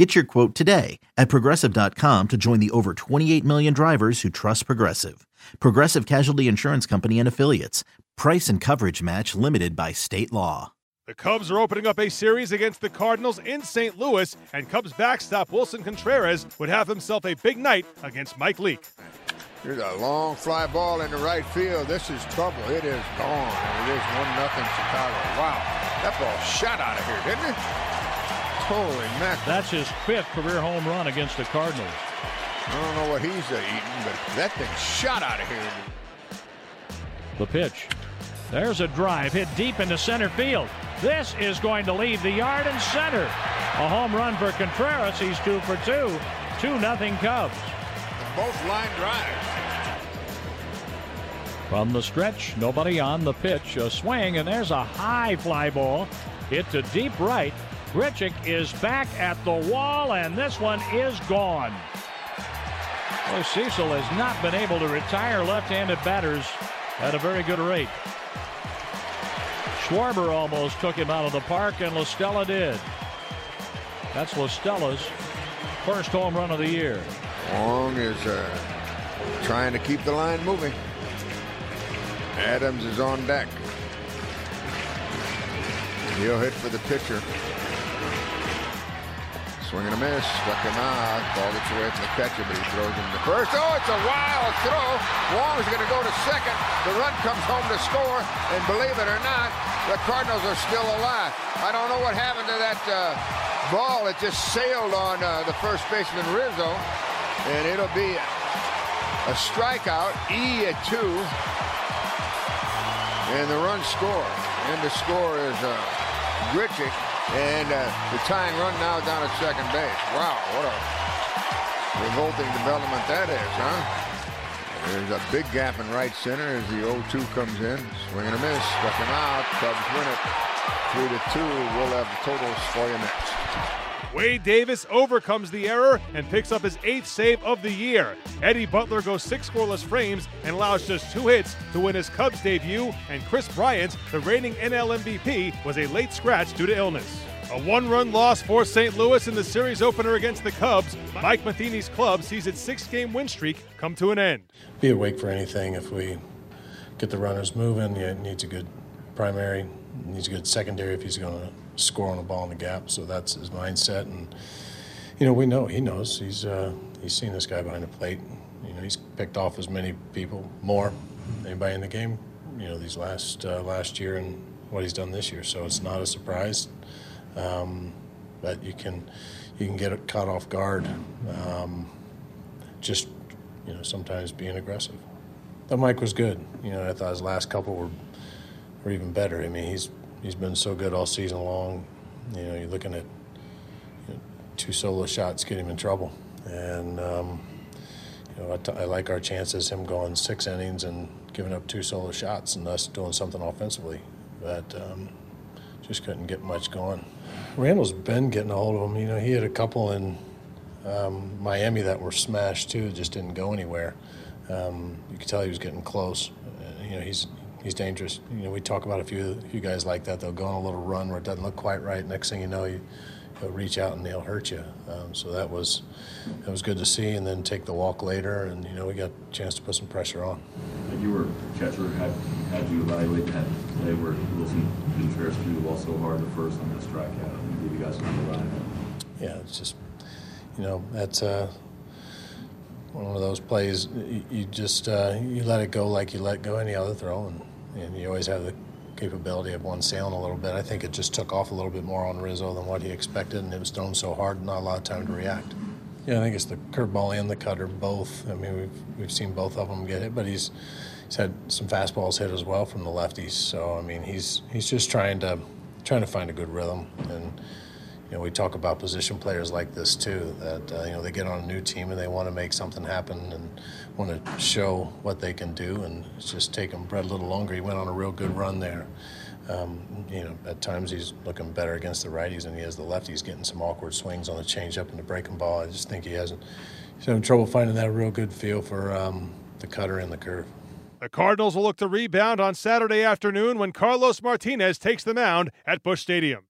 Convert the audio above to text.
Get your quote today at progressive.com to join the over 28 million drivers who trust Progressive. Progressive Casualty Insurance Company and Affiliates. Price and coverage match limited by state law. The Cubs are opening up a series against the Cardinals in St. Louis, and Cubs backstop Willson Contreras would have himself a big night against Mike Leake. Here's a long fly ball into right field. This is trouble. It is gone. It is 1 nothing Chicago. Wow. That ball shot out of here, didn't it? Holy mackerel. That's his fifth career home run against the Cardinals. I don't know what he's eating, but that thing shot out of here. The pitch. There's a drive hit deep into center field. This is going to leave the yard and center. A home run for Contreras. He's two for two. 2 nothing Cubs. Both line drives. From the stretch, nobody on the pitch. A swing, and there's a high fly ball hit to deep right. Grichuk is back at the wall, and this one is gone. Boy, Cecil has not been able to retire left-handed batters at a very good rate. Schwarber almost took him out of the park, and La Stella did. That's La Stella's first home run of the year. Long is uh, trying to keep the line moving. Adams is on deck. He'll hit for the pitcher. Swing and a miss. Out. Ball gets away from the catcher, but he throws him to first. Oh, it's a wild throw. Wong is going to go to second. The run comes home to score. And believe it or not, the Cardinals are still alive. I don't know what happened to that uh, ball. It just sailed on uh, the first baseman Rizzo. And it'll be a strikeout. E at two. And the run score. And the score is uh, Grichuk. And uh, the tying run now down at second base. Wow, what a revolting development that is, huh? There's a big gap in right center as the 0-2 comes in. Swing and a miss. Struck him out. Cubs win it. 3 to 2. We'll have the totals for you next. Wade Davis overcomes the error and picks up his eighth save of the year. Eddie Butler goes six scoreless frames and allows just two hits to win his Cubs debut. And Kris Bryant, the reigning NL MVP, was a late scratch due to illness. A one run loss for St. Louis in the series opener against the Cubs. Mike Matheny's club sees its six game win streak come to an end. Be awake for anything if we get the runners moving. Yeah, it needs a good primary, needs a good secondary if he's going to score on the ball in the gap. So that's his mindset. And, you know, we know, he knows. He's, uh, he's seen this guy behind the plate. You know, he's picked off as many people, more, anybody in the game, you know, these last, uh, last year and what he's done this year. So it's not a surprise. Um, but you can you can get caught off guard. Um, just you know, sometimes being aggressive. The Mike was good. You know, I thought his last couple were were even better. I mean, he's he's been so good all season long. You know, you're looking at you know, two solo shots get him in trouble, and um, you know, I, t- I like our chances him going six innings and giving up two solo shots and us doing something offensively, but um, just couldn't get much going. Randal's been getting a hold of him. You know, he had a couple in um, Miami that were smashed too, just didn't go anywhere. Um, you could tell he was getting close. Uh, you know, he's he's dangerous. You know, we talk about a few a few guys like that. They'll go on a little run where it doesn't look quite right. Next thing you know, you, he'll reach out and they'll hurt you. Um, so that was that was good to see. And then take the walk later, and you know, we got a chance to put some pressure on. You were catcher. Had had you evaluate that play where Willson Contreras threw the ball so hard the first on that strikeout and give you guys another run? Yeah, it's just you know that's. Uh, one of those plays you, you just uh, you let it go like you let go any other throw, and, and you always have the capability of one sailing a little bit. I think it just took off a little bit more on Rizzo than what he expected, and it was thrown so hard, not a lot of time to react. Yeah, I think it's the curveball and the cutter both. I mean, we've we've seen both of them get hit, but he's he's had some fastballs hit as well from the lefties. So I mean, he's he's just trying to trying to find a good rhythm, and you know, we talk about position players like this too. That uh, you know they get on a new team and they want to make something happen and want to show what they can do. And it's just taken Brett a little longer. He went on a real good run there. Um, you know, at times he's looking better against the righties than he is the lefties, getting some awkward swings on the changeup and the breaking ball. I just think he hasn't. He's having trouble finding that real good feel for um, the cutter and the curve. The Cardinals will look to rebound on Saturday afternoon when Carlos Martinez takes the mound at Busch Stadium.